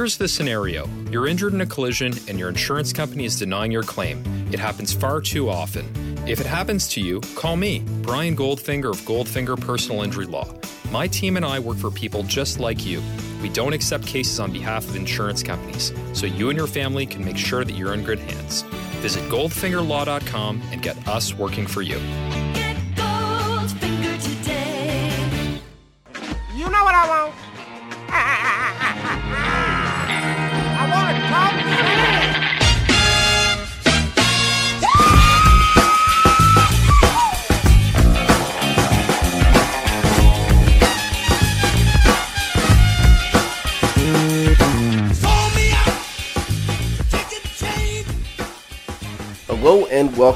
Here's the scenario you're injured in a collision and your insurance company is denying your claim. It happens far too often. If it happens to you, call me, Brian Goldfinger of Goldfinger Personal Injury Law. My team and I work for people just like you. We don't accept cases on behalf of insurance companies, so you and your family can make sure that you're in good hands. Visit goldfingerlaw.com and get us working for you.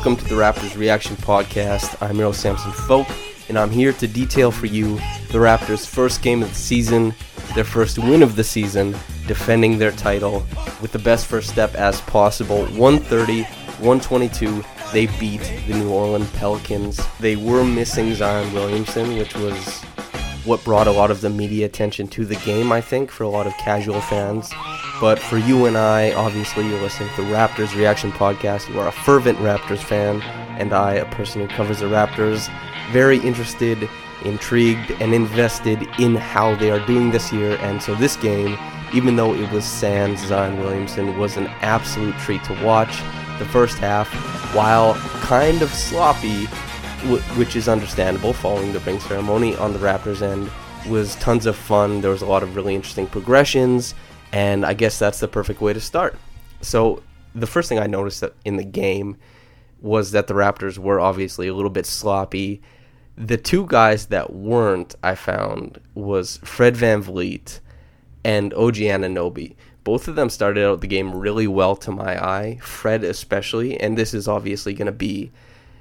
Welcome to the Raptors Reaction Podcast. I'm Earl Samson Folk, and I'm here to detail for you the Raptors' first game of the season, their first win of the season, defending their title with the best first step as possible. 130, 122, they beat the New Orleans Pelicans. They were missing Zion Williamson, which was what brought a lot of the media attention to the game, I think, for a lot of casual fans. But for you and I, obviously, you're listening to the Raptors Reaction Podcast. You are a fervent Raptors fan, and I, a person who covers the Raptors, very interested, intrigued, and invested in how they are doing this year. And so this game, even though it was sans Zion Williamson, was an absolute treat to watch. The first half, while kind of sloppy, which is understandable following the ring ceremony on the Raptors end, was tons of fun. There was a lot of really interesting progressions, and I guess that's the perfect way to start. So, the first thing I noticed in the game was that the Raptors were obviously a little bit sloppy. The two guys that weren't, I found, was Fred Van Vleet and OG Anunoby. Both of them started out the game really well to my eye, Fred especially, and this is obviously going to be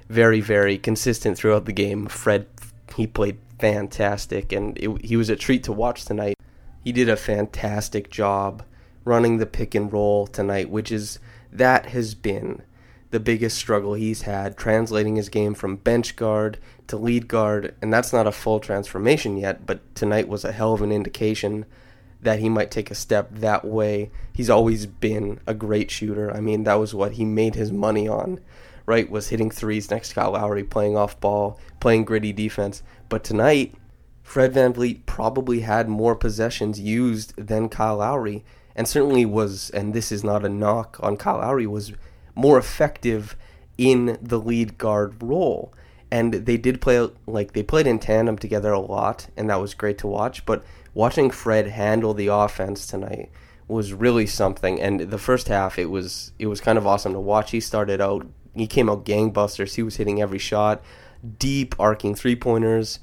very, very consistent throughout the game. Fred, he played fantastic, and it, he was a treat to watch tonight. He did a fantastic job running the pick and roll tonight, which is that has been the biggest struggle he's had, translating his game from bench guard to lead guard, and that's not a full transformation yet, but tonight was a hell of an indication that he might take a step that way. He's always been a great shooter. I mean, that was what he made his money on, right? Was hitting threes next to Kyle Lowry, playing off ball, playing gritty defense. But tonight, Fred Van Vleet probably had more possessions used than Kyle Lowry, and certainly was, and this is not a knock on Kyle Lowry, was more effective in the lead guard role. And they did play like they played in tandem together a lot, and that was great to watch. But watching Fred handle the offense tonight was really something. And the first half, it was it was kind of awesome to watch. He started out, he came out gangbusters. He was hitting every shot, deep arcing three pointers,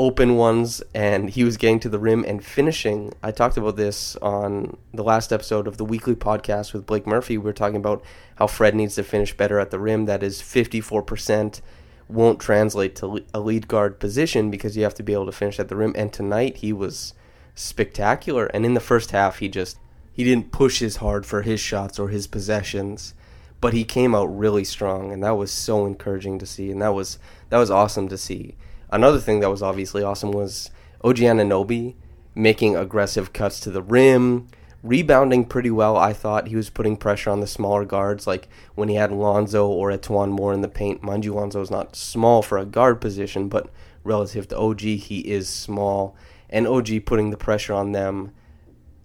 open ones, and he was getting to the rim and finishing. I talked about this on the last episode of the weekly podcast with Blake Murphy. We were talking about how Fred needs to finish better at the rim. That is fifty four percent won't translate to a lead guard position because you have to be able to finish at the rim. And tonight he was spectacular. And in the first half, he just he didn't push as hard for his shots or his possessions, but he came out really strong, and that was so encouraging to see. And that was that was awesome to see. Another thing that was obviously awesome was OG Anunoby making aggressive cuts to the rim, rebounding pretty well. I thought he was putting pressure on the smaller guards, like when he had Lonzo or E'Twaun Moore in the paint. Mind you, Lonzo is not small for a guard position, but relative to OG, he is small. And OG putting the pressure on them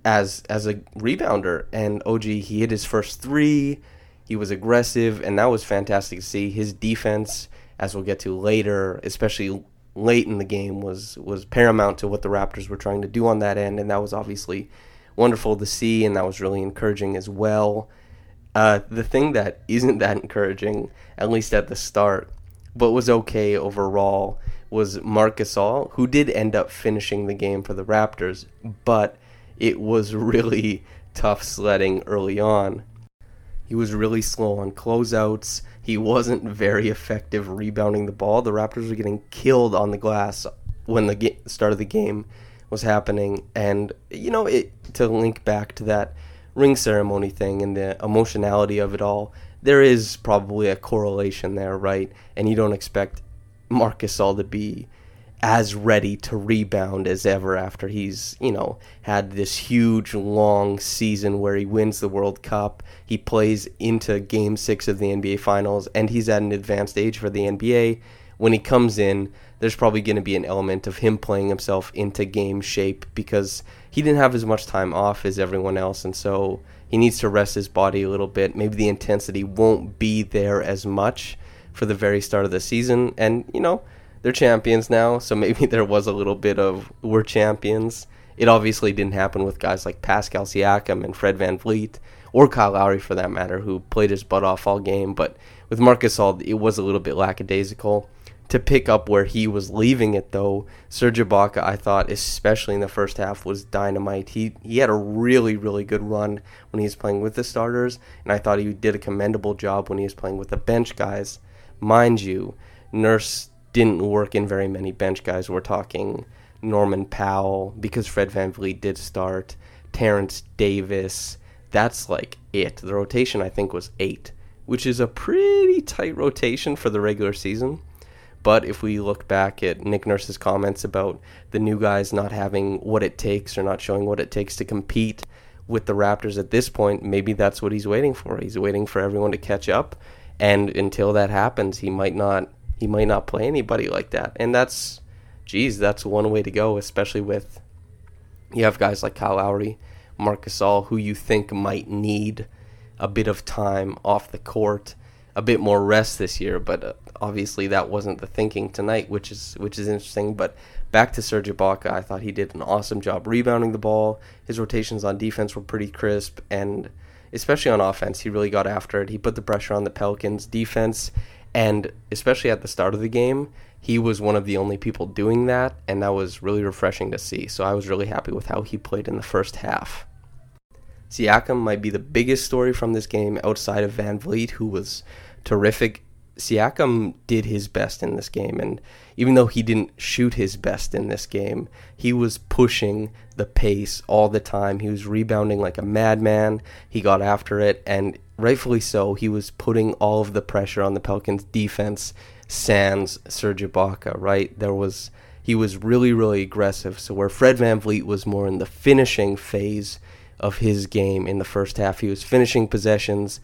as as a rebounder. And OG, he hit his first three. He was aggressive, and that was fantastic to see. His defense, as we'll get to later, especially late in the game, was was paramount to what the Raptors were trying to do on that end, and that was obviously wonderful to see, and that was really encouraging as well. Uh, the thing that isn't that encouraging, at least at the start, but was okay overall, was Marc Gasol, who did end up finishing the game for the Raptors, but it was really tough sledding early on. He was really slow on closeouts. He wasn't very effective rebounding the ball. The Raptors were getting killed on the glass when the ga- start of the game was happening. And, you know, it, to link back to that ring ceremony thing and the emotionality of it all, there is probably a correlation there, right? And you don't expect Marc Gasol to be as ready to rebound as ever after he's, you know, had this huge long season where he wins the World Cup. He plays into game 6 of the NBA finals and he's at an advanced age for the NBA. When he comes in, there's probably going to be an element of him playing himself into game shape because he didn't have as much time off as everyone else and so he needs to rest his body a little bit. Maybe the intensity won't be there as much for the very start of the season and, you know, they're champions now, so maybe there was a little bit of we're champions. It obviously didn't happen with guys like Pascal Siakam and Fred VanVleet, or Kyle Lowry for that matter, who played his butt off all game. But with Marc Gasol, it was a little bit lackadaisical. To pick up where he was leaving it, though, Serge Ibaka, I thought, especially in the first half, was dynamite. He he had a really really good run when he was playing with the starters, and I thought he did a commendable job when he was playing with the bench guys. Mind you, Nurse didn't work in very many bench guys. We're talking Norman Powell because Fred Van VanVleet did start, Terrence Davis. That's like it. The rotation I think was 8, which is a pretty tight rotation for the regular season. But if we look back at Nick Nurse's comments about the new guys not having what it takes or not showing what it takes to compete with the Raptors at this point, maybe that's what he's waiting for. He's waiting for everyone to catch up. And until that happens, he might not he might not play anybody like that. And that's, geez, that's one way to go, especially with you have guys like Kyle Lowry, Marc Gasol, who you think might need a bit of time off the court, a bit more rest this year. But uh, obviously, that wasn't the thinking tonight, which is which is interesting. But back to Serge Ibaka, I thought he did an awesome job rebounding the ball. His rotations on defense were pretty crisp, and especially on offense, he really got after it. He put the pressure on the Pelicans defense and especially at the start of the game, he was one of the only people doing that, and that was really refreshing to see. So I was really happy with how he played in the first half. Siakam might be the biggest story from this game outside of VanVleet, who was terrific. Siakam did his best in this game, and even though he didn't shoot his best in this game, he was pushing the pace all the time. He was rebounding like a madman. He got after it, and rightfully so, he was putting all of the pressure on the Pelicans defense sans Serge Ibaka, right? There was he was really, really aggressive. So where Fred VanVleet was more in the finishing phase of his game in the first half, he was finishing possessions.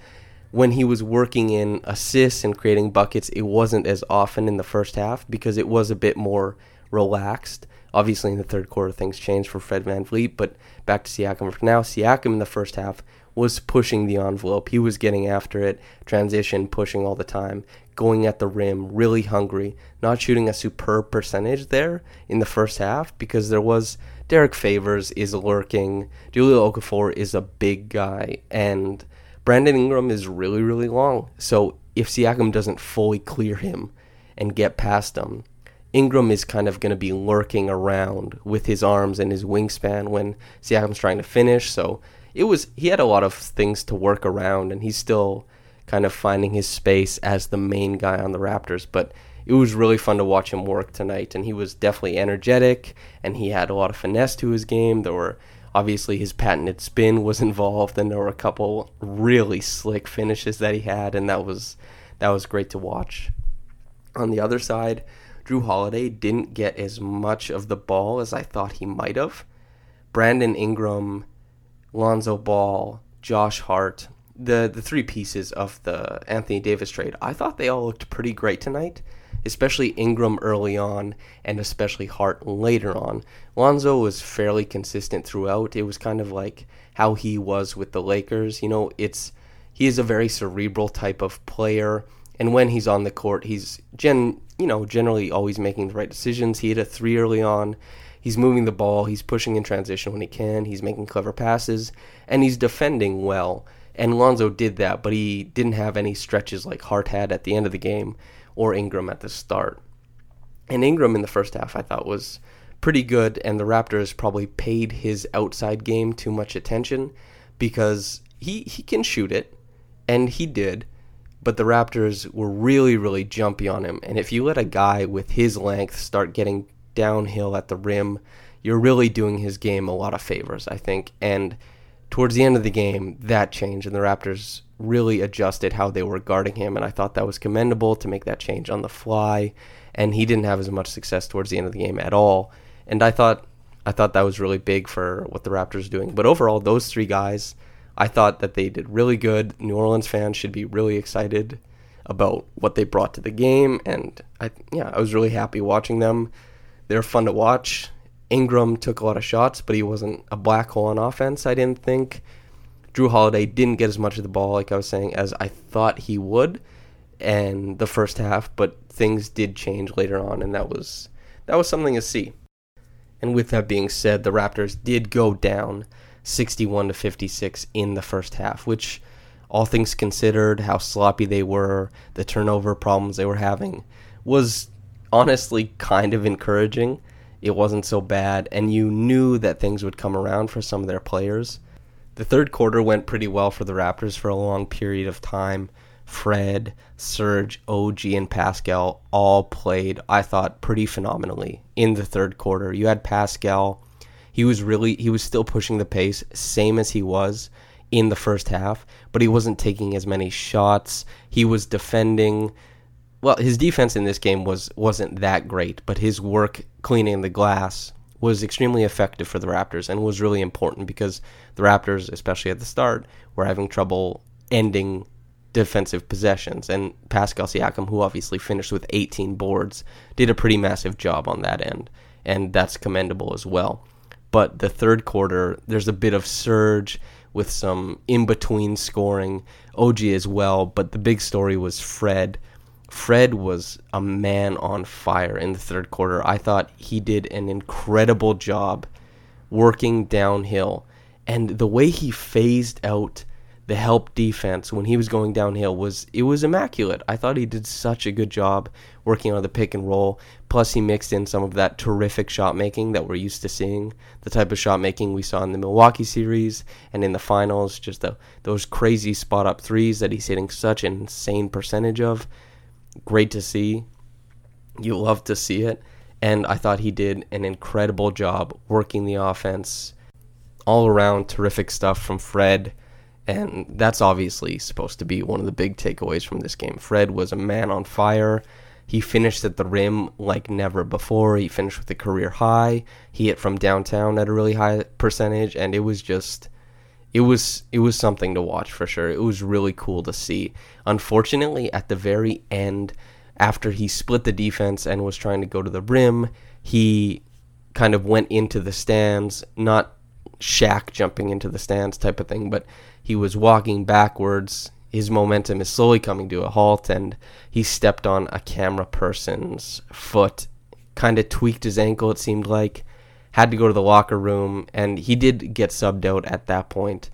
When he was working in assists and creating buckets, it wasn't as often in the first half because it was a bit more relaxed. Obviously, in the third quarter, things changed for Fred VanVleet, but back to Siakam for now. Siakam in the first half was pushing the envelope. He was getting after it, transition, pushing all the time, going at the rim, really hungry, not shooting a superb percentage there in the first half because there was Derrick Favors is lurking, Jahlil Okafor is a big guy, and Brandon Ingram is really, really long. So if Siakam doesn't fully clear him and get past him, Ingram is kind of going to be lurking around with his arms and his wingspan when Siakam's trying to finish. So it was he had a lot of things to work around, and he's still kind of finding his space as the main guy on the Raptors. But it was really fun to watch him work tonight, and he was definitely energetic, and he had a lot of finesse to his game. There were obviously his patented spin was involved, and there were a couple really slick finishes that he had, and that was that was great to watch. On the other side, Jrue Holiday didn't get as much of the ball as I thought he might have. Brandon Ingram Lonzo Ball, Josh Hart, the the three pieces of the Anthony Davis trade, I thought they all looked pretty great tonight, especially Ingram early on and especially Hart later on. Lonzo was fairly consistent throughout. It was kind of like how he was with the Lakers. You know, it's he is a very cerebral type of player and when he's on the court, he's gen you know, generally always making the right decisions. He hit a 3 early on He's moving the ball, he's pushing in transition when he can, he's making clever passes, and he's defending well. And Lonzo did that, but he didn't have any stretches like Hart had at the end of the game or Ingram at the start. And Ingram in the first half, I thought was pretty good, and the Raptors probably paid his outside game too much attention because he he can shoot it, and he did. But the Raptors were really, really jumpy on him. And if you let a guy with his length start getting downhill at the rim, you're really doing his game a lot of favors, I think. And towards the end of the game, that changed, and the Raptors really adjusted how they were guarding him. And I thought that was commendable to make that change on the fly. And he didn't have as much success towards the end of the game at all. And I thought I thought that was really big for what the Raptors are doing. But overall, those three guys, I thought that they did really good. New Orleans fans should be really excited about what they brought to the game, and I yeah, I was really happy watching them. They're fun to watch. Ingram took a lot of shots, but he wasn't a black hole on offense. I didn't think. Jrue Holiday didn't get as much of the ball, like I was saying, as I thought he would, in the first half. But things did change later on, and that was that was something to see. And with that being said, the Raptors did go down 61 to 56 in the first half, which all things considered, how sloppy they were, the turnover problems they were having was honestly kind of encouraging. It wasn't so bad, and you knew that things would come around for some of their players. The third quarter went pretty well for the Raptors for a long period of time. Fred, Serge, OG, and Pascal all played, I thought, pretty phenomenally in the third quarter. You had Pascal. He was really, he was still pushing the pace, same as he was in the first half, but he wasn't taking as many shots. He was defending. Well, his defense in this game was wasn't that great, but his work cleaning the glass was extremely effective for the Raptors and was really important because the Raptors, especially at the start, were having trouble ending defensive possessions. And Pascal Siakam, who obviously finished with 18 boards, did a pretty massive job on that end. And that's commendable as well. But the third quarter, there's a bit of surge with some in between scoring, OG as well. But the big story was Fred. Fred was a man on fire in the third quarter. I thought he did an incredible job working downhill. And the way he phased out the help defense when he was going downhill was it was immaculate. I thought he did such a good job working on the pick and roll. Plus he mixed in some of that terrific shot making that we're used to seeing, the type of shot making we saw in the Milwaukee series and in the finals, just the, those crazy spot up threes that he's hitting such an insane percentage of. Great to see. You love to see it. And I thought he did an incredible job working the offense. All around terrific stuff from Fred and that's obviously supposed to be one of the big takeaways from this game. Fred was a man on fire. He finished at the rim like never before. He finished with a career high. He hit from downtown at a really high percentage, and it was just it was it was something to watch for sure. It was really cool to see. Unfortunately, at the very end, after he split the defense and was trying to go to the rim, he kind of went into the stands, not Shaq jumping into the stands type of thing, but he was walking backwards. His momentum is slowly coming to a halt, and he stepped on a camera person's foot, kind of tweaked his ankle, it seemed like. Had to go to the locker room, and he did get subbed out at that point.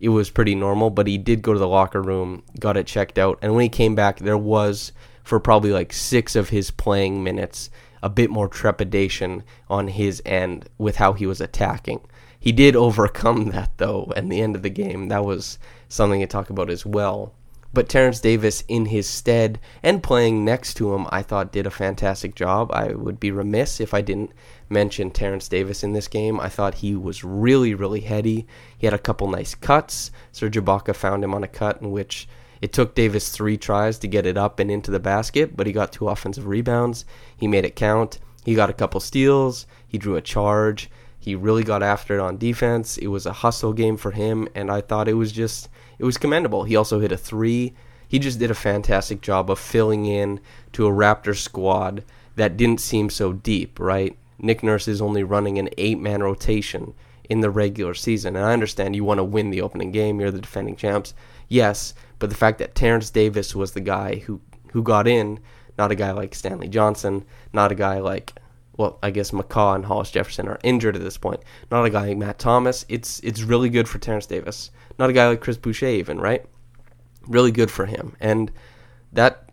It was pretty normal, but he did go to the locker room, got it checked out, and when he came back, there was, for probably like six of his playing minutes, a bit more trepidation on his end with how he was attacking. He did overcome that though at the end of the game. That was something to talk about as well. But Terrence Davis, in his stead and playing next to him, I thought did a fantastic job. I would be remiss if I didn't mention Terrence Davis in this game. I thought he was really, really heady. He had a couple nice cuts. Serge Ibaka found him on a cut in which it took Davis three tries to get it up and into the basket, but he got two offensive rebounds. He made it count. He got a couple steals. He drew a charge. He really got after it on defense. It was a hustle game for him, and I thought it was just it was commendable. He also hit a three. He just did a fantastic job of filling in to a Raptor squad that didn't seem so deep, right? Nick Nurse is only running an eight man rotation in the regular season. And I understand you want to win the opening game, you're the defending champs. Yes, but the fact that Terrence Davis was the guy who, who got in, not a guy like Stanley Johnson, not a guy like well, I guess McCaw and Hollis Jefferson are injured at this point. Not a guy like Matt Thomas. It's it's really good for Terrence Davis. Not a guy like Chris Boucher even, right? Really good for him. And that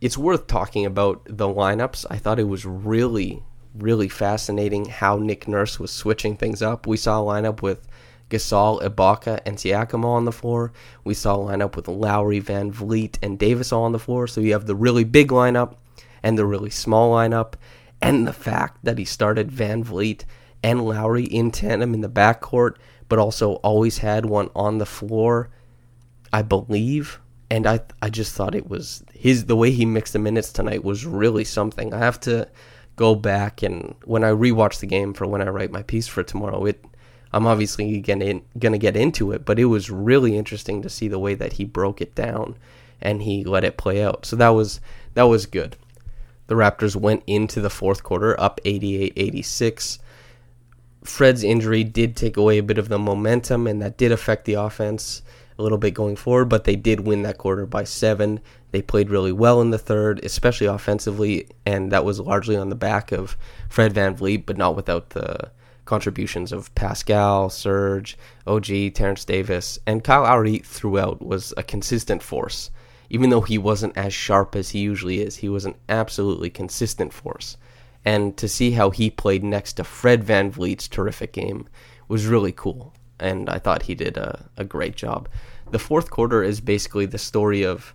it's worth talking about the lineups. I thought it was really, really fascinating how Nick Nurse was switching things up. We saw a lineup with Gasol, Ibaka, and Siakam all on the floor. We saw a lineup with Lowry, Van Vleet, and Davis all on the floor. So you have the really big lineup and the really small lineup. And the fact that he started Van Vleet and Lowry in tandem in the backcourt, but also always had one on the floor, I believe. And I I just thought it was his the way he mixed the minutes tonight was really something. I have to go back and when I rewatch the game for when I write my piece for tomorrow, it I'm obviously gonna gonna get into it, but it was really interesting to see the way that he broke it down and he let it play out. So that was that was good. The Raptors went into the fourth quarter up 88-86. Fred's injury did take away a bit of the momentum, and that did affect the offense a little bit going forward, but they did win that quarter by seven. They played really well in the third, especially offensively, and that was largely on the back of Fred Van Vleet, but not without the contributions of Pascal, Serge, OG, Terrence Davis, and Kyle Lowry throughout was a consistent force. Even though he wasn't as sharp as he usually is, he was an absolutely consistent force. And to see how he played next to Fred Van Vleet's terrific game was really cool. And I thought he did a, a great job. The fourth quarter is basically the story of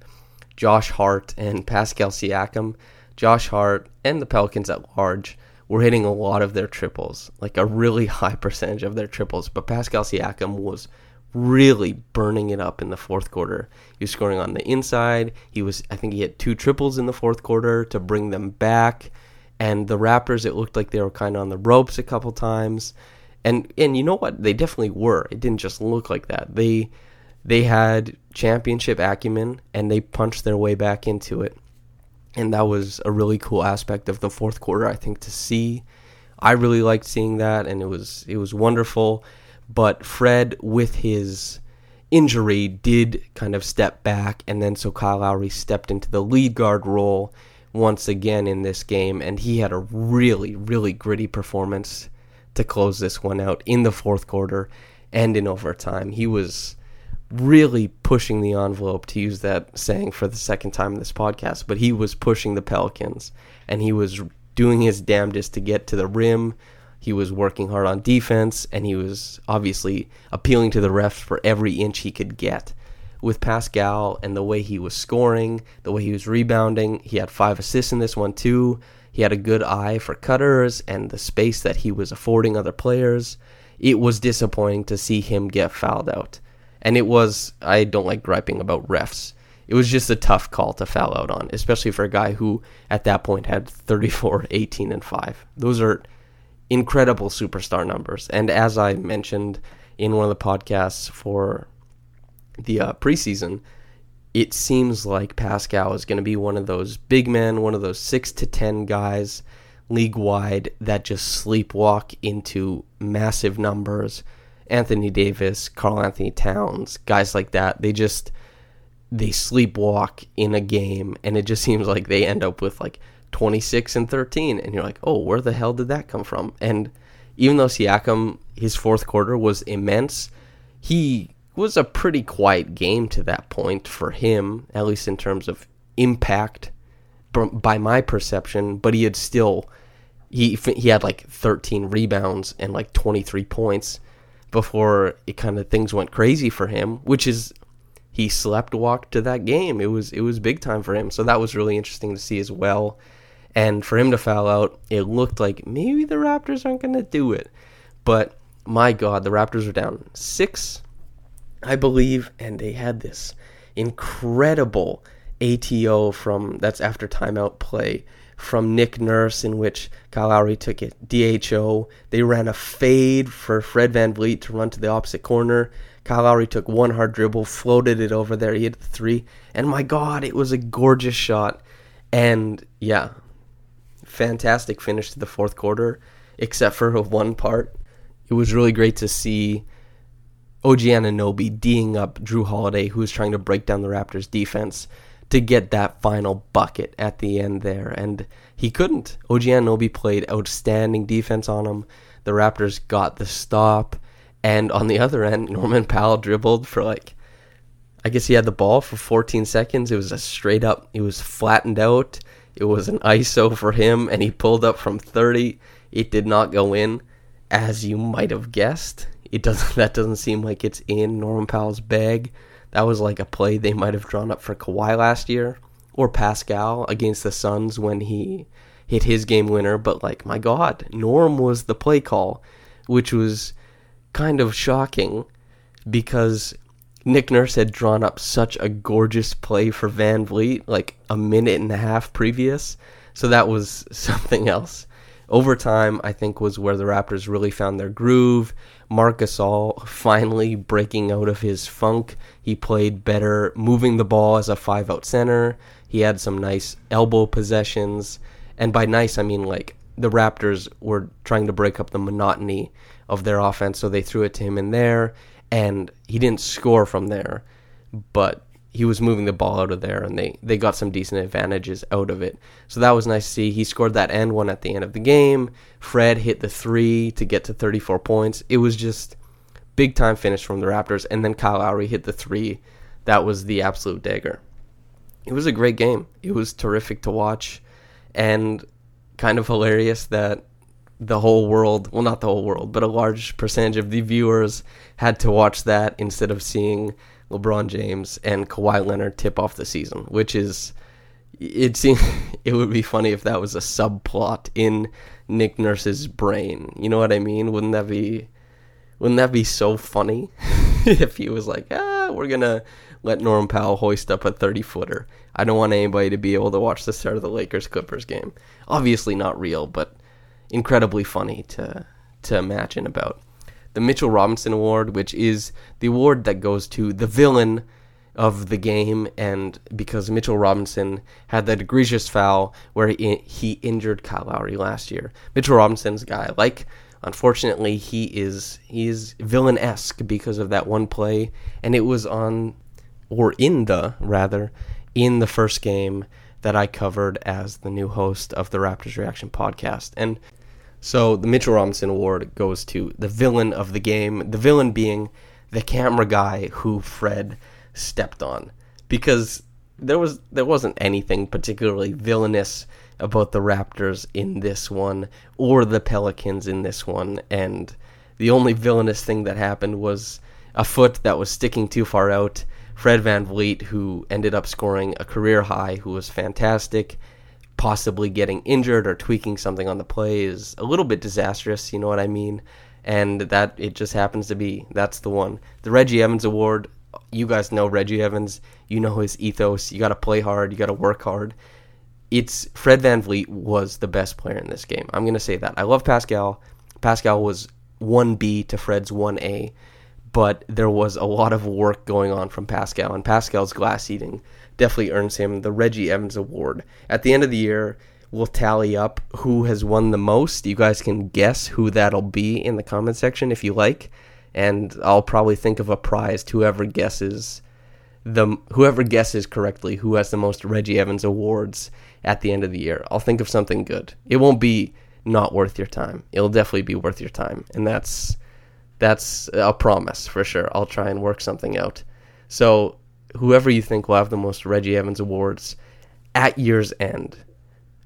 Josh Hart and Pascal Siakam. Josh Hart and the Pelicans at large were hitting a lot of their triples, like a really high percentage of their triples. But Pascal Siakam was really burning it up in the fourth quarter. He was scoring on the inside. He was, I think, he had two triples in the fourth quarter to bring them back. And the Raptors, it looked like they were kind of on the ropes a couple times. And and you know what? They definitely were. It didn't just look like that. They they had championship acumen and they punched their way back into it and that was a really cool aspect of the fourth quarter I think to see. I really liked seeing that and it was it was wonderful, but Fred with his injury did kind of step back and then so Kyle Lowry stepped into the lead guard role once again in this game and he had a really really gritty performance to close this one out in the fourth quarter and in overtime. He was really pushing the envelope to use that saying for the second time in this podcast, but he was pushing the Pelicans and he was doing his damnedest to get to the rim. He was working hard on defense and he was obviously appealing to the refs for every inch he could get. With Pascal and the way he was scoring, the way he was rebounding, he had five assists in this one too. He had a good eye for cutters and the space that he was affording other players. It was disappointing to see him get fouled out and it was, I don't like griping about refs. It was just a tough call to foul out on, especially for a guy who at that point had 34, 18, and 5. Those are incredible superstar numbers. And as I mentioned in one of the podcasts for the uh, preseason, it seems like Pascal is going to be one of those big men, one of those 6 to 10 guys league wide that just sleepwalk into massive numbers Anthony Davis, Karl-Anthony Towns, guys like that, they just they sleepwalk in a game and it just seems like they end up with like 26 and 13 and you're like, "Oh, where the hell did that come from?" And even though Siakam his fourth quarter was immense, he was a pretty quiet game to that point for him, at least in terms of impact by my perception, but he had still he he had like 13 rebounds and like 23 points before it kind of things went crazy for him, which is he slept walked to that game. It was it was big time for him. So that was really interesting to see as well. And for him to foul out, it looked like maybe the Raptors aren't going to do it. But my God, the Raptors were down six, I believe, and they had this incredible ATO from that's after timeout play from Nick Nurse, in which Kyle Lowry took it DHO. They ran a fade for Fred Van Vleet to run to the opposite corner. Kyle Lowry took one hard dribble, floated it over there. He hit the three. And my God, it was a gorgeous shot. And yeah, fantastic finish to the fourth quarter, except for one part. It was really great to see OG Anunoby D'ing up Jrue Holiday, who was trying to break down the Raptors' defense to get that final bucket at the end there. And he couldn't. OG Anunoby played outstanding defense on him. The Raptors got the stop. And on the other end, Norman Powell dribbled for like, I guess he had the ball for 14 seconds. It was a straight up. It was flattened out. It was an ISO for him, and he pulled up from 30. It did not go in, as you might have guessed. It doesn't. That doesn't seem like it's in Norman Powell's bag. That was like a play they might have drawn up for Kawhi last year or Pascal against the Suns when he hit his game winner. But like, my God, Norm was the play call, which was kind of shocking because Nick Nurse had drawn up such a gorgeous play for Van Vleet like a minute and a half previous. So that was something else. Overtime, I think, was where the Raptors really found their groove. Marcus All finally breaking out of his funk. He played better, moving the ball as a five out center. He had some nice elbow possessions. And by nice, I mean like the Raptors were trying to break up the monotony of their offense, so they threw it to him in there, and he didn't score from there, but he was moving the ball out of there, and they, they got some decent advantages out of it. So that was nice to see. He scored that end one at the end of the game. Fred hit the three to get to 34 points. It was just big time finish from the Raptors, and then Kyle Lowry hit the three. That was the absolute dagger. It was a great game. It was terrific to watch, and kind of hilarious that the whole world, well, not the whole world, but a large percentage of the viewers had to watch that instead of seeing LeBron James and Kawhi Leonard tip off the season, which is it seems it would be funny if that was a subplot in Nick Nurse's brain. You know what I mean? Wouldn't that be wouldn't that be so funny if he was like, "Ah, we're to let Norm Powell hoist up a 30-footer. I don't want anybody to be able to watch the start of the Lakers Clippers game." Obviously not real, but incredibly funny to to imagine about. The Mitchell Robinson Award, which is the award that goes to the villain of the game, and because Mitchell Robinson had that egregious foul where he, he injured Kyle Lowry last year. Mitchell Robinson's a guy like. Unfortunately, he is he is villain esque because of that one play, and it was on or in the rather in the first game that I covered as the new host of the Raptors Reaction podcast. And so the Mitchell Robinson Award goes to the villain of the game, the villain being the camera guy who Fred stepped on. Because there was there wasn't anything particularly villainous about the Raptors in this one or the Pelicans in this one and the only villainous thing that happened was a foot that was sticking too far out. Fred Van Vleet, who ended up scoring a career high, who was fantastic, possibly getting injured or tweaking something on the play is a little bit disastrous, you know what I mean? And that it just happens to be that's the one. The Reggie Evans Award, you guys know Reggie Evans, you know his ethos, you got to play hard, you got to work hard. It's Fred Van Vleet was the best player in this game. I'm going to say that. I love Pascal. Pascal was 1B to Fred's 1A, but there was a lot of work going on from Pascal and Pascal's glass eating definitely earns him the Reggie Evans Award. At the end of the year, we'll tally up who has won the most. You guys can guess who that'll be in the comment section if you like, and I'll probably think of a prize to whoever guesses the whoever guesses correctly who has the most Reggie Evans awards at the end of the year. I'll think of something good. It won't be not worth your time. It'll definitely be worth your time, and that's that's a promise for sure. I'll try and work something out. So whoever you think will have the most Reggie Evans awards at year's end,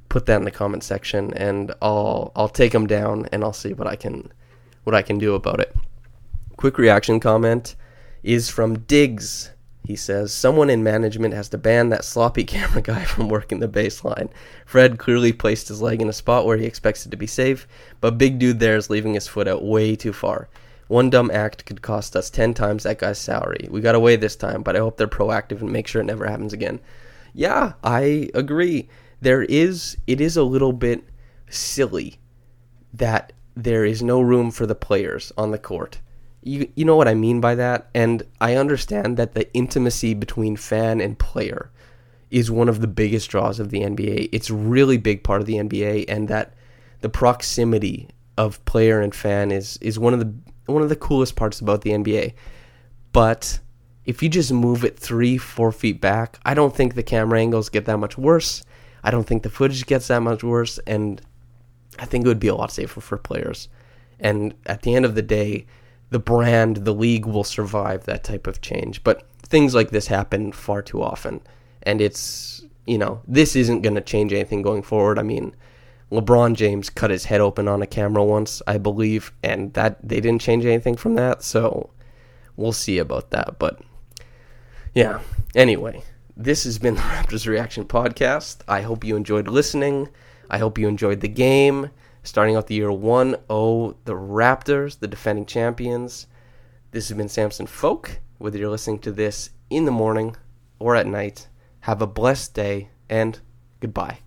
put that in the comment section, and I'll I'll take them down and I'll see what I can what I can do about it. Quick reaction comment is from Diggs. He says, Someone in management has to ban that sloppy camera guy from working the baseline. Fred clearly placed his leg in a spot where he expects it to be safe, but big dude there is leaving his foot out way too far. One dumb act could cost us 10 times that guy's salary. We got away this time, but I hope they're proactive and make sure it never happens again. Yeah, I agree. There is, it is a little bit silly that there is no room for the players on the court. You, you know what I mean by that? And I understand that the intimacy between fan and player is one of the biggest draws of the NBA. It's really big part of the NBA, and that the proximity of player and fan is is one of the one of the coolest parts about the NBA. But if you just move it three, four feet back, I don't think the camera angles get that much worse. I don't think the footage gets that much worse, and I think it would be a lot safer for players. And at the end of the day, the brand, the league will survive that type of change. But things like this happen far too often, and it's you know this isn't going to change anything going forward. I mean, LeBron James cut his head open on a camera once, I believe, and that they didn't change anything from that. So we'll see about that. But yeah, anyway, this has been the Raptors Reaction Podcast. I hope you enjoyed listening. I hope you enjoyed the game. Starting out the year 1 0, the Raptors, the defending champions. This has been Samson Folk. Whether you're listening to this in the morning or at night, have a blessed day and goodbye.